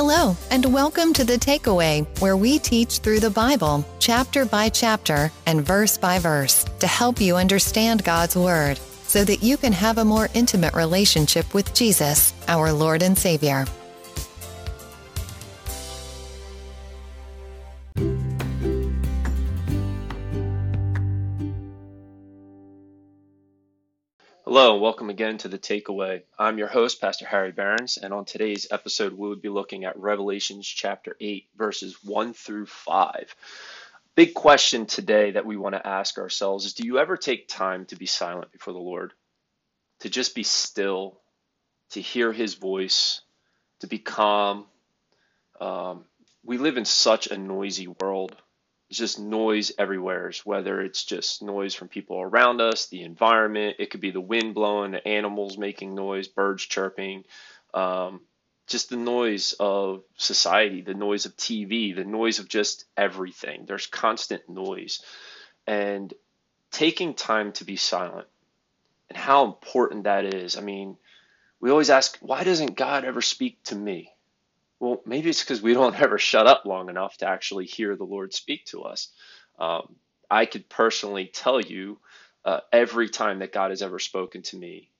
Hello, and welcome to The Takeaway, where we teach through the Bible, chapter by chapter and verse by verse, to help you understand God's Word so that you can have a more intimate relationship with Jesus, our Lord and Savior. Welcome again to The Takeaway. I'm your host, Pastor Harry Behrens, and on today's episode, we would be looking at Revelations chapter 8, verses 1 through 5. Big question today that we want to ask ourselves is Do you ever take time to be silent before the Lord? To just be still, to hear His voice, to be calm? Um, we live in such a noisy world just noise everywhere, whether it's just noise from people around us, the environment, it could be the wind blowing, the animals making noise, birds chirping, um, just the noise of society, the noise of TV, the noise of just everything. There's constant noise. And taking time to be silent and how important that is. I mean, we always ask, why doesn't God ever speak to me? Well, maybe it's because we don't ever shut up long enough to actually hear the Lord speak to us. Um, I could personally tell you uh, every time that God has ever spoken to me,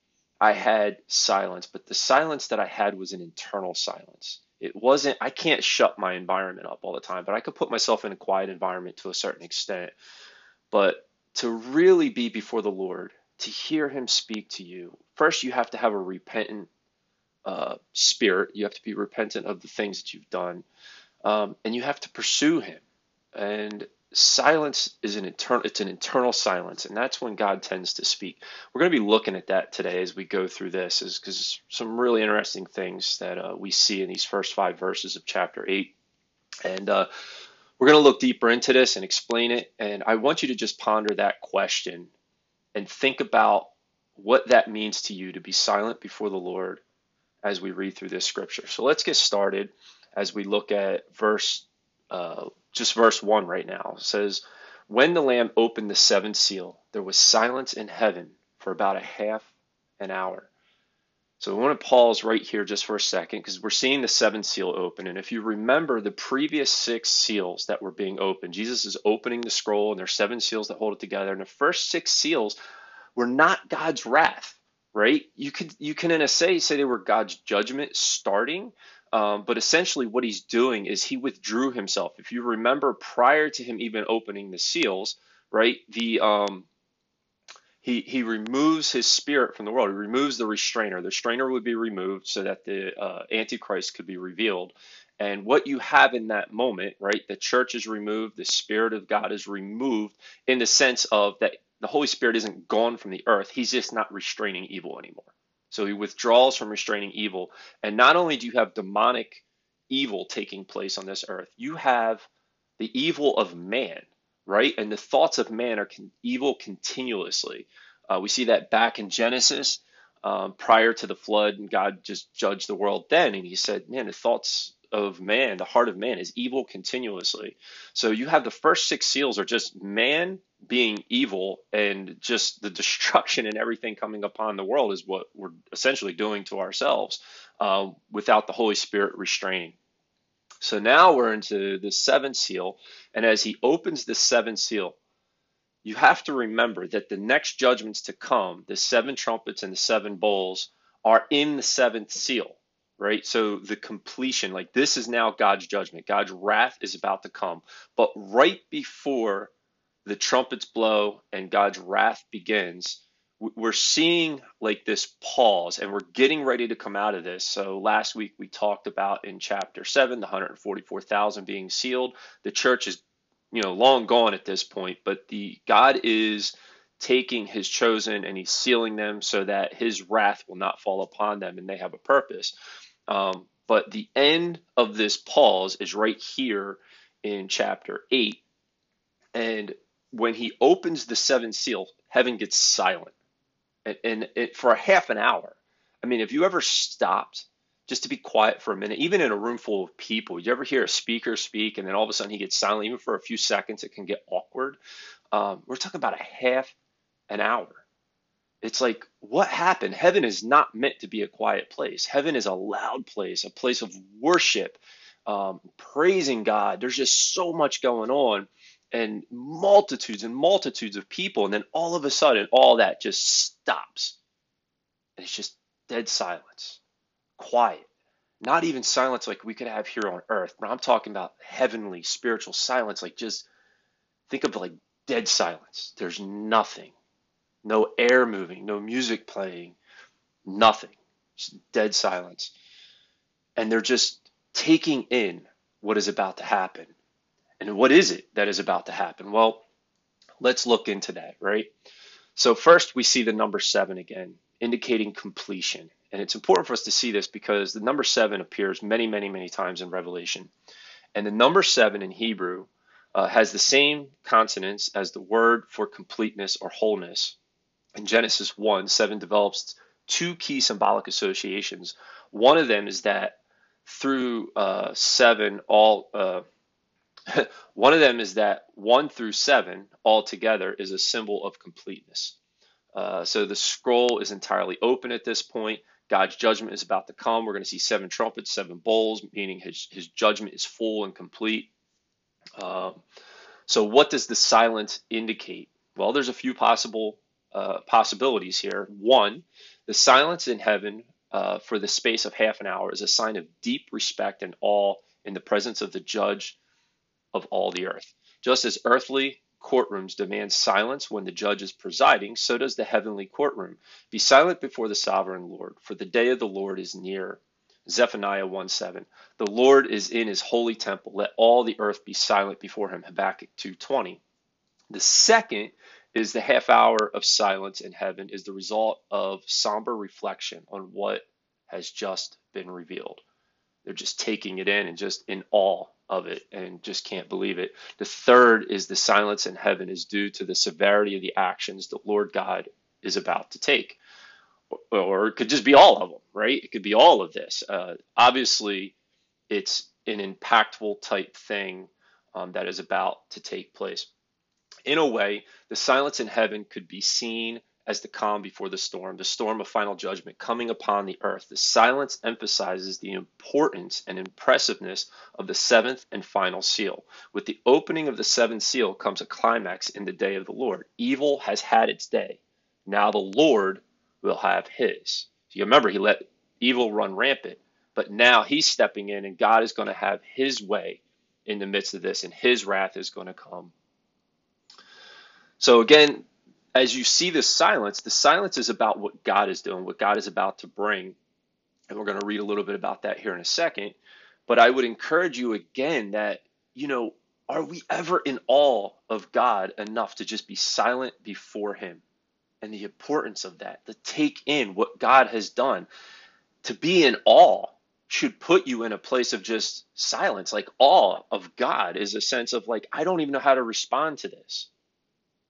I had silence, but the silence that I had was an internal silence. It wasn't, I can't shut my environment up all the time, but I could put myself in a quiet environment to a certain extent. But to really be before the Lord, to hear Him speak to you, first you have to have a repentant uh, spirit. You have to be repentant of the things that you've done, um, and you have to pursue Him. And silence is an internal. It's an internal silence, and that's when God tends to speak. We're going to be looking at that today as we go through this, is because some really interesting things that uh, we see in these first five verses of chapter eight, and. Uh, we're going to look deeper into this and explain it. And I want you to just ponder that question and think about what that means to you to be silent before the Lord as we read through this scripture. So let's get started as we look at verse, uh, just verse one right now. It says, "When the Lamb opened the seventh seal, there was silence in heaven for about a half an hour." So we want to pause right here just for a second because we're seeing the seventh seal open. And if you remember the previous six seals that were being opened, Jesus is opening the scroll and there's seven seals that hold it together. And the first six seals were not God's wrath right? You could you can in a say say they were God's judgment starting, um, but essentially what he's doing is he withdrew himself. If you remember, prior to him even opening the seals, right? The um, he he removes his spirit from the world. He removes the restrainer. The restrainer would be removed so that the uh, antichrist could be revealed. And what you have in that moment, right? The church is removed. The spirit of God is removed in the sense of that the Holy Spirit isn't gone from the earth. He's just not restraining evil anymore. So he withdraws from restraining evil. And not only do you have demonic evil taking place on this earth, you have the evil of man, right? And the thoughts of man are con- evil continuously. Uh, we see that back in Genesis, um, prior to the flood, and God just judged the world then. And he said, Man, the thoughts of man, the heart of man, is evil continuously. So you have the first six seals are just man being evil and just the destruction and everything coming upon the world is what we're essentially doing to ourselves uh, without the Holy Spirit restraining. So now we're into the seventh seal, and as he opens the seventh seal, you have to remember that the next judgments to come, the seven trumpets and the seven bowls, are in the seventh seal right? So the completion, like this is now God's judgment. God's wrath is about to come. But right before the trumpets blow and God's wrath begins, we're seeing like this pause and we're getting ready to come out of this. So last week we talked about in chapter 7 the 144,000 being sealed. The church is you know long gone at this point, but the God is taking his chosen and he's sealing them so that his wrath will not fall upon them and they have a purpose. Um, but the end of this pause is right here in chapter 8. And when he opens the seventh seal, heaven gets silent. And, and it, for a half an hour, I mean, have you ever stopped just to be quiet for a minute, even in a room full of people? You ever hear a speaker speak and then all of a sudden he gets silent, even for a few seconds, it can get awkward? Um, we're talking about a half an hour. It's like, what happened? Heaven is not meant to be a quiet place. Heaven is a loud place, a place of worship, um, praising God. There's just so much going on and multitudes and multitudes of people. And then all of a sudden, all that just stops. And it's just dead silence, quiet. Not even silence like we could have here on earth, but I'm talking about heavenly, spiritual silence. Like just think of like dead silence. There's nothing, no air moving, no music playing, nothing. Just dead silence. And they're just taking in what is about to happen. And what is it that is about to happen? Well, let's look into that, right? So, first, we see the number seven again, indicating completion. And it's important for us to see this because the number seven appears many, many, many times in Revelation. And the number seven in Hebrew uh, has the same consonants as the word for completeness or wholeness. In Genesis 1, 7 develops two key symbolic associations. One of them is that through uh, 7, all. Uh, one of them is that 1 through 7 altogether is a symbol of completeness. Uh, so the scroll is entirely open at this point. God's judgment is about to come. We're going to see seven trumpets, seven bowls, meaning his, his judgment is full and complete. Um, so, what does the silence indicate? Well, there's a few possible uh, possibilities here. One, the silence in heaven uh, for the space of half an hour is a sign of deep respect and awe in the presence of the judge of all the earth. Just as earthly courtrooms demand silence when the judge is presiding, so does the heavenly courtroom. Be silent before the sovereign Lord, for the day of the Lord is near. Zephaniah 1 7. The Lord is in his holy temple. Let all the earth be silent before him. Habakkuk 2.20. The second is the half hour of silence in heaven is the result of somber reflection on what has just been revealed. They're just taking it in and just in awe of it and just can't believe it. The third is the silence in heaven is due to the severity of the actions that Lord God is about to take or it could just be all of them, right? It could be all of this. Uh, obviously, it's an impactful type thing um, that is about to take place. In a way, the silence in heaven could be seen as the calm before the storm, the storm of final judgment coming upon the earth. The silence emphasizes the importance and impressiveness of the seventh and final seal. With the opening of the seventh seal comes a climax in the day of the Lord. Evil has had its day. Now the Lord will have his. So you remember, he let evil run rampant, but now he's stepping in, and God is going to have his way in the midst of this, and his wrath is going to come. So again, as you see this silence, the silence is about what God is doing, what God is about to bring. And we're going to read a little bit about that here in a second. But I would encourage you again that, you know, are we ever in awe of God enough to just be silent before Him? and the importance of that, to take in what God has done, to be in awe should put you in a place of just silence. Like awe of God is a sense of like, I don't even know how to respond to this,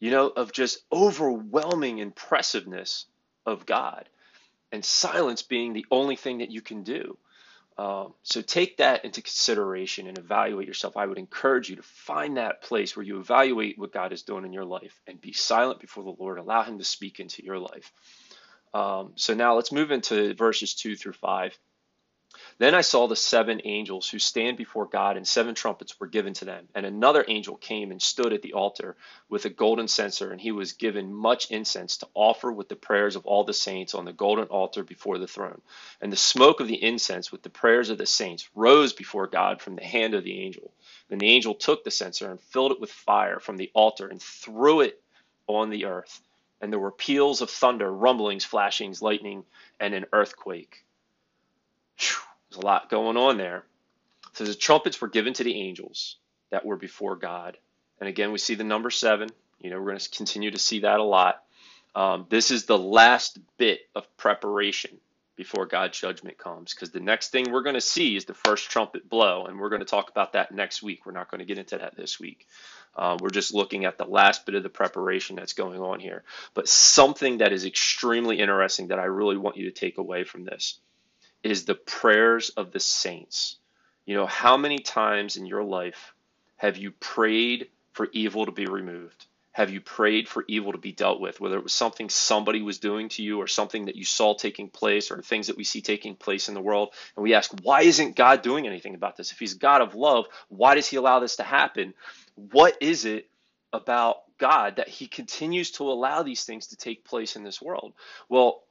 you know, of just overwhelming impressiveness of God and silence being the only thing that you can do. Um, so take that into consideration and evaluate yourself. I would encourage you to find that place where you evaluate what God is doing in your life and be silent before the Lord. Allow Him to speak into your life. Um, so now let's move into verses two through five. Then I saw the seven angels who stand before God, and seven trumpets were given to them. And another angel came and stood at the altar with a golden censer, and he was given much incense to offer with the prayers of all the saints on the golden altar before the throne. And the smoke of the incense with the prayers of the saints rose before God from the hand of the angel. Then the angel took the censer and filled it with fire from the altar and threw it on the earth. And there were peals of thunder, rumblings, flashings, lightning, and an earthquake. Whew. There's a lot going on there. So the trumpets were given to the angels that were before God. And again, we see the number seven. You know, we're going to continue to see that a lot. Um, this is the last bit of preparation before God's judgment comes. Because the next thing we're going to see is the first trumpet blow. And we're going to talk about that next week. We're not going to get into that this week. Uh, we're just looking at the last bit of the preparation that's going on here. But something that is extremely interesting that I really want you to take away from this is the prayers of the saints. You know, how many times in your life have you prayed for evil to be removed? have you prayed for evil to be dealt with, whether it was something somebody was doing to you or something that you saw taking place or things that we see taking place in the world? And we ask, why isn't God doing anything about this? If He's God of love, why does He allow this to happen? What is it about God that He continues to allow these things to take place in this world? Well,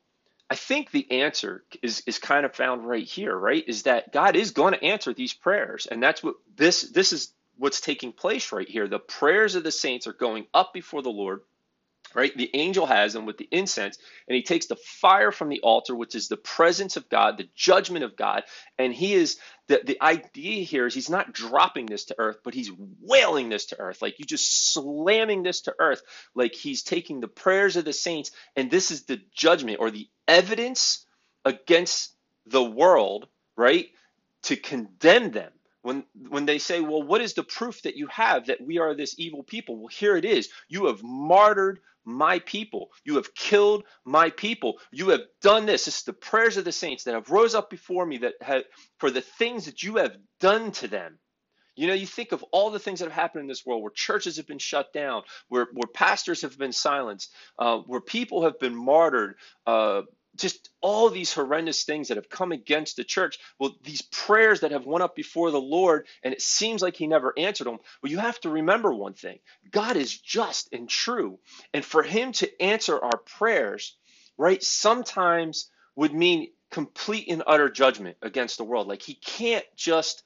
I think the answer is is kind of found right here, right? Is that God is going to answer these prayers, and that's what this this is what's taking place right here. The prayers of the saints are going up before the Lord, right? The angel has them with the incense, and he takes the fire from the altar, which is the presence of God, the judgment of God, and he is the, the idea here is he's not dropping this to earth, but he's wailing this to earth, like you just slamming this to earth, like he's taking the prayers of the saints, and this is the judgment or the evidence against the world, right? To condemn them when when they say well what is the proof that you have that we are this evil people well here it is you have martyred my people. You have killed my people. You have done this. This is the prayers of the saints that have rose up before me that have for the things that you have done to them. You know, you think of all the things that have happened in this world where churches have been shut down, where, where pastors have been silenced, uh, where people have been martyred, uh, just all these horrendous things that have come against the church. Well these prayers that have went up before the lord and it seems like he never answered them. Well you have to remember one thing. God is just and true. And for him to answer our prayers right sometimes would mean complete and utter judgment against the world. Like he can't just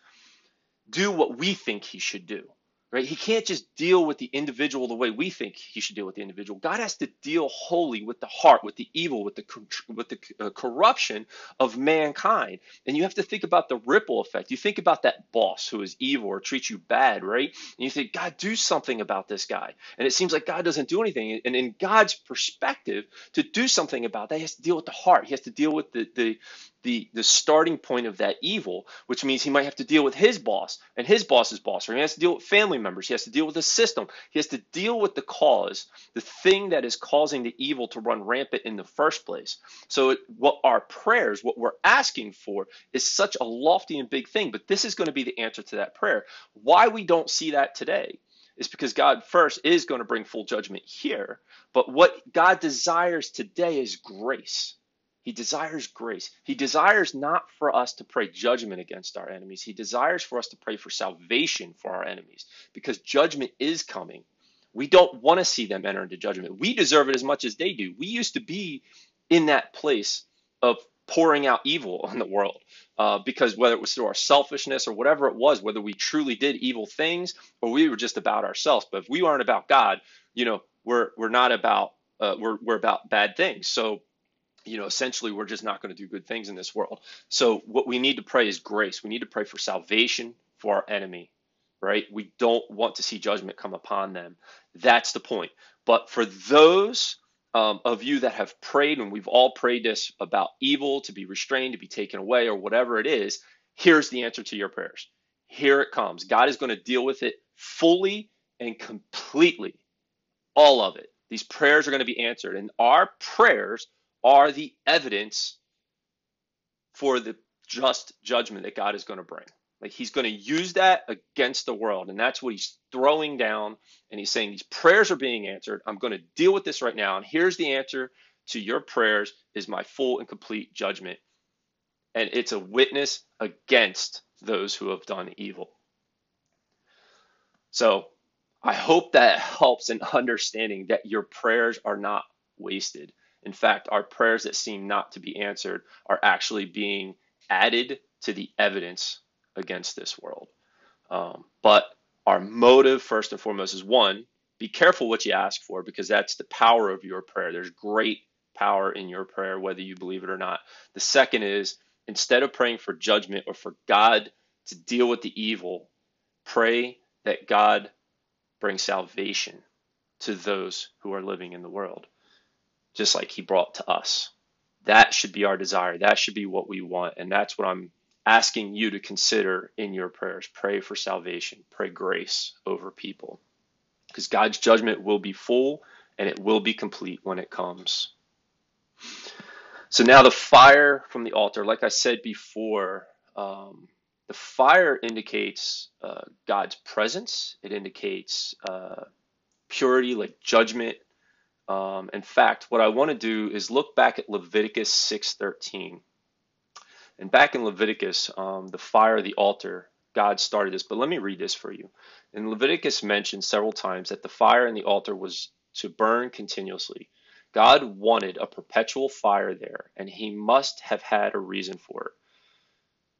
do what we think he should do right? He can't just deal with the individual the way we think he should deal with the individual. God has to deal wholly with the heart, with the evil, with the with the uh, corruption of mankind. And you have to think about the ripple effect. You think about that boss who is evil or treats you bad, right? And you think, God, do something about this guy. And it seems like God doesn't do anything. And in God's perspective, to do something about that, he has to deal with the heart. He has to deal with the the the the starting point of that evil, which means he might have to deal with his boss and his boss's boss, or he has to deal with family members. He has to deal with the system. He has to deal with the cause, the thing that is causing the evil to run rampant in the first place. So, it, what our prayers, what we're asking for, is such a lofty and big thing. But this is going to be the answer to that prayer. Why we don't see that today is because God first is going to bring full judgment here. But what God desires today is grace. He desires grace. He desires not for us to pray judgment against our enemies. He desires for us to pray for salvation for our enemies because judgment is coming. We don't want to see them enter into judgment. We deserve it as much as they do. We used to be in that place of pouring out evil on the world uh, because whether it was through our selfishness or whatever it was, whether we truly did evil things or we were just about ourselves. But if we aren't about God, you know, we're we're not about uh, we're we're about bad things. So you know, essentially we're just not going to do good things in this world. So what we need to pray is grace. We need to pray for salvation for our enemy, right? We don't want to see judgment come upon them. That's the point. But for those um, of you that have prayed, and we've all prayed this about evil to be restrained, to be taken away, or whatever it is, here's the answer to your prayers. Here it comes. God is going to deal with it fully and completely. All of it. These prayers are going to be answered. And our prayers are the evidence for the just judgment that God is going to bring. Like he's going to use that against the world. And that's what he's throwing down. And he's saying, These prayers are being answered. I'm going to deal with this right now. And here's the answer to your prayers is my full and complete judgment. And it's a witness against those who have done evil. So I hope that helps in understanding that your prayers are not wasted. In fact, our prayers that seem not to be answered are actually being added to the evidence against this world. Um, but our motive, first and foremost, is one, be careful what you ask for because that's the power of your prayer. There's great power in your prayer, whether you believe it or not. The second is instead of praying for judgment or for God to deal with the evil, pray that God brings salvation to those who are living in the world just like he brought to us. That should be our desire. That should be what we want. And that's what I'm asking you to consider in your prayers. Pray for salvation, pray grace over people. Because God's judgment will be full and it will be complete when it comes. So now the fire from the altar, like I said before, um, the fire indicates uh, God's presence. It indicates uh, purity, like judgment. Um, in fact, what I want to do is look back at Leviticus 6:13. And back in Leviticus, um, the fire of the altar, God started this. But let me read this for you. In Leviticus mentioned several times that the fire in the altar was to burn continuously. God wanted a perpetual fire there, and he must have had a reason for it.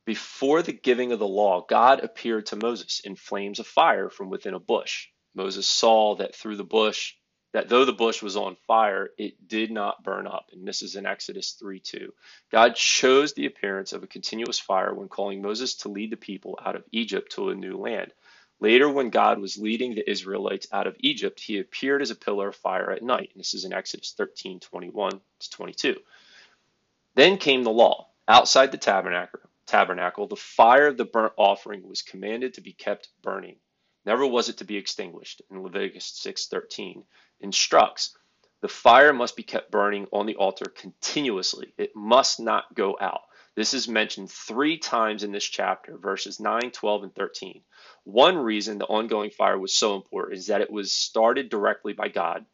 Before the giving of the law, God appeared to Moses in flames of fire from within a bush. Moses saw that through the bush, that though the bush was on fire, it did not burn up. And this is in Exodus 3 2. God chose the appearance of a continuous fire when calling Moses to lead the people out of Egypt to a new land. Later, when God was leading the Israelites out of Egypt, he appeared as a pillar of fire at night. And this is in Exodus 13 21 to 22. Then came the law. Outside the tabernacle, tabernacle, the fire of the burnt offering was commanded to be kept burning. Never was it to be extinguished. In Leviticus 6:13 instructs, the fire must be kept burning on the altar continuously. It must not go out. This is mentioned three times in this chapter, verses 9, 12, and 13. One reason the ongoing fire was so important is that it was started directly by God.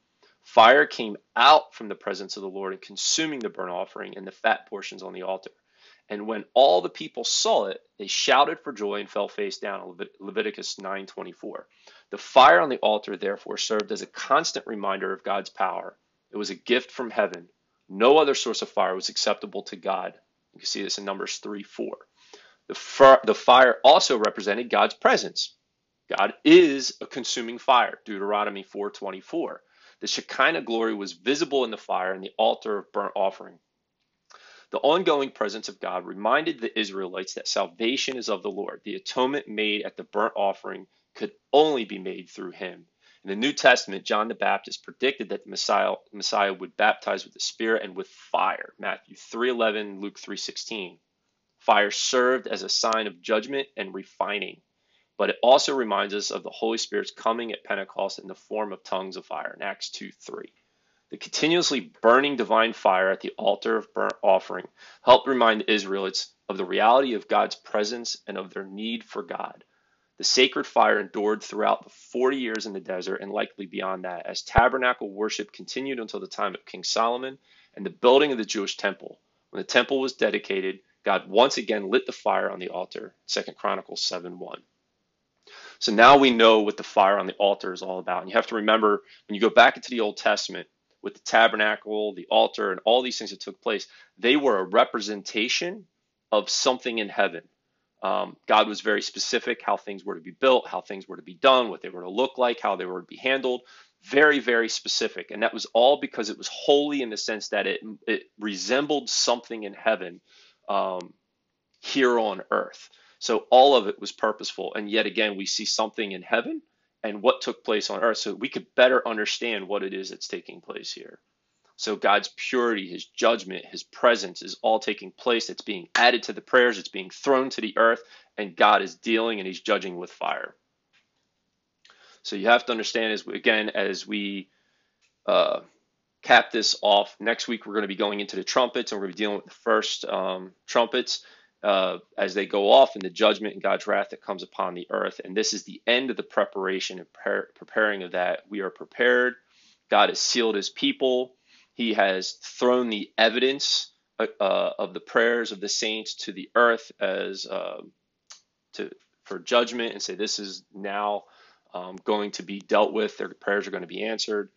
Fire came out from the presence of the Lord and consuming the burnt offering and the fat portions on the altar. And when all the people saw it, they shouted for joy and fell face down. Leviticus 9:24. The fire on the altar therefore served as a constant reminder of God's power. It was a gift from heaven. No other source of fire was acceptable to God. You can see this in Numbers 3 4. The, the fire also represented God's presence. God is a consuming fire, Deuteronomy 4:24. The Shekinah glory was visible in the fire and the altar of burnt offering. The ongoing presence of God reminded the Israelites that salvation is of the Lord. The atonement made at the burnt offering could only be made through him. In the New Testament, John the Baptist predicted that the Messiah, Messiah would baptize with the Spirit and with fire. Matthew 3:11, Luke 3:16. Fire served as a sign of judgment and refining, but it also reminds us of the Holy Spirit's coming at Pentecost in the form of tongues of fire in Acts 2:3. The continuously burning divine fire at the altar of burnt offering helped remind the Israelites of the reality of God's presence and of their need for God. The sacred fire endured throughout the 40 years in the desert and likely beyond that, as tabernacle worship continued until the time of King Solomon and the building of the Jewish temple. When the temple was dedicated, God once again lit the fire on the altar. 2 Chronicles 7 1. So now we know what the fire on the altar is all about. And you have to remember when you go back into the Old Testament with the tabernacle, the altar, and all these things that took place, they were a representation of something in heaven. Um, God was very specific how things were to be built, how things were to be done, what they were to look like, how they were to be handled. Very, very specific. And that was all because it was holy in the sense that it, it resembled something in heaven um, here on earth. So all of it was purposeful. And yet again, we see something in heaven and what took place on earth so we could better understand what it is that's taking place here. So God's purity, his judgment, his presence is all taking place. It's being added to the prayers, it's being thrown to the earth, and God is dealing and he's judging with fire. So you have to understand as again as we uh, cap this off next week, we're going to be going into the trumpets and we're going to be dealing with the first um, trumpets uh, as they go off in the judgment and God's wrath that comes upon the earth. And this is the end of the preparation and pre- preparing of that. We are prepared. God has sealed his people. He has thrown the evidence uh, uh, of the prayers of the saints to the earth as uh, to for judgment and say this is now um, going to be dealt with. Their prayers are going to be answered,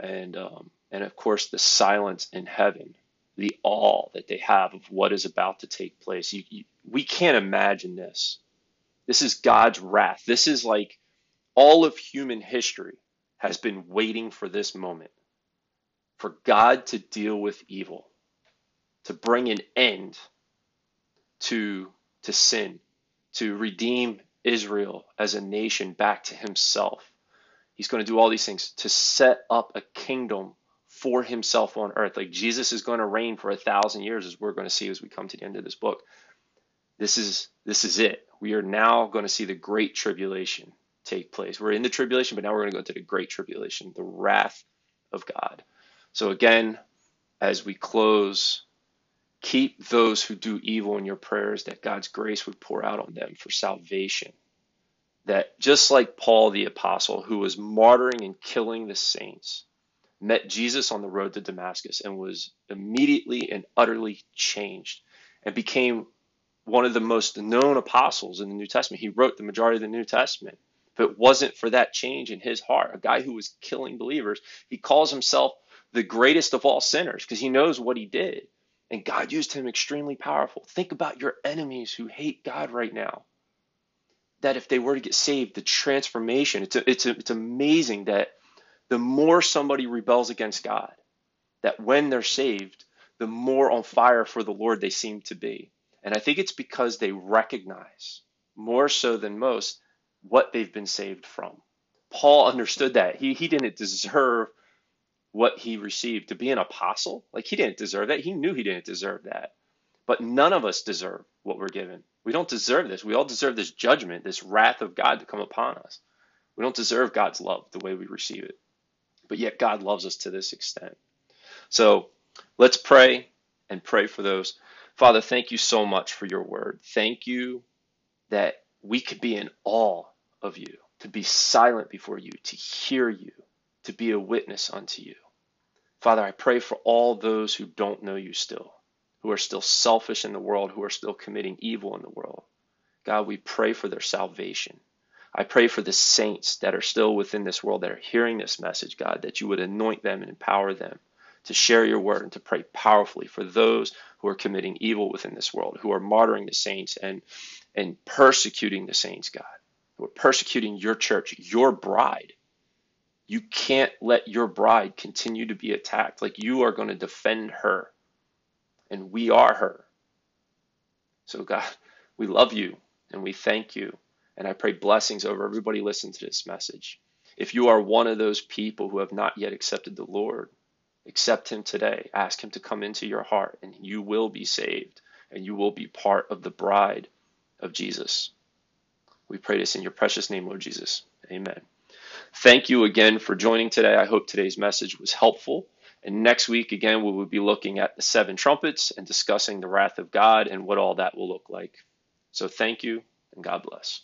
and um, and of course the silence in heaven, the awe that they have of what is about to take place. You, you, we can't imagine this. This is God's wrath. This is like all of human history has been waiting for this moment for God to deal with evil, to bring an end to, to sin, to redeem Israel as a nation back to himself. He's going to do all these things to set up a kingdom for himself on earth. Like Jesus is going to reign for a thousand years, as we're going to see as we come to the end of this book. This is this is it. We are now going to see the great tribulation take place. We're in the tribulation, but now we're going to go into the great tribulation, the wrath of God. So again, as we close, keep those who do evil in your prayers that God's grace would pour out on them for salvation. that just like Paul the apostle, who was martyring and killing the saints, met Jesus on the road to Damascus and was immediately and utterly changed and became one of the most known apostles in the New Testament. He wrote the majority of the New Testament. If it wasn't for that change in his heart, a guy who was killing believers, he calls himself the greatest of all sinners because he knows what he did. And God used him extremely powerful. Think about your enemies who hate God right now. That if they were to get saved, the transformation, it's, a, it's, a, it's amazing that the more somebody rebels against God, that when they're saved, the more on fire for the Lord they seem to be. And I think it's because they recognize, more so than most, what they've been saved from. Paul understood that. He, he didn't deserve what he received to be an apostle. Like he didn't deserve that. He knew he didn't deserve that. But none of us deserve what we're given. We don't deserve this. We all deserve this judgment, this wrath of God to come upon us. We don't deserve God's love the way we receive it. But yet God loves us to this extent. So let's pray and pray for those. Father, thank you so much for your word. Thank you that we could be in awe of you, to be silent before you, to hear you, to be a witness unto you. Father, I pray for all those who don't know you still, who are still selfish in the world, who are still committing evil in the world. God, we pray for their salvation. I pray for the saints that are still within this world that are hearing this message, God, that you would anoint them and empower them to share your word and to pray powerfully for those who are committing evil within this world, who are martyring the saints and, and persecuting the saints, God, who are persecuting your church, your bride. You can't let your bride continue to be attacked. Like you are going to defend her, and we are her. So, God, we love you and we thank you. And I pray blessings over everybody listening to this message. If you are one of those people who have not yet accepted the Lord, accept Him today. Ask Him to come into your heart, and you will be saved, and you will be part of the bride of Jesus. We pray this in your precious name, Lord Jesus. Amen. Thank you again for joining today. I hope today's message was helpful. And next week, again, we will be looking at the seven trumpets and discussing the wrath of God and what all that will look like. So thank you, and God bless.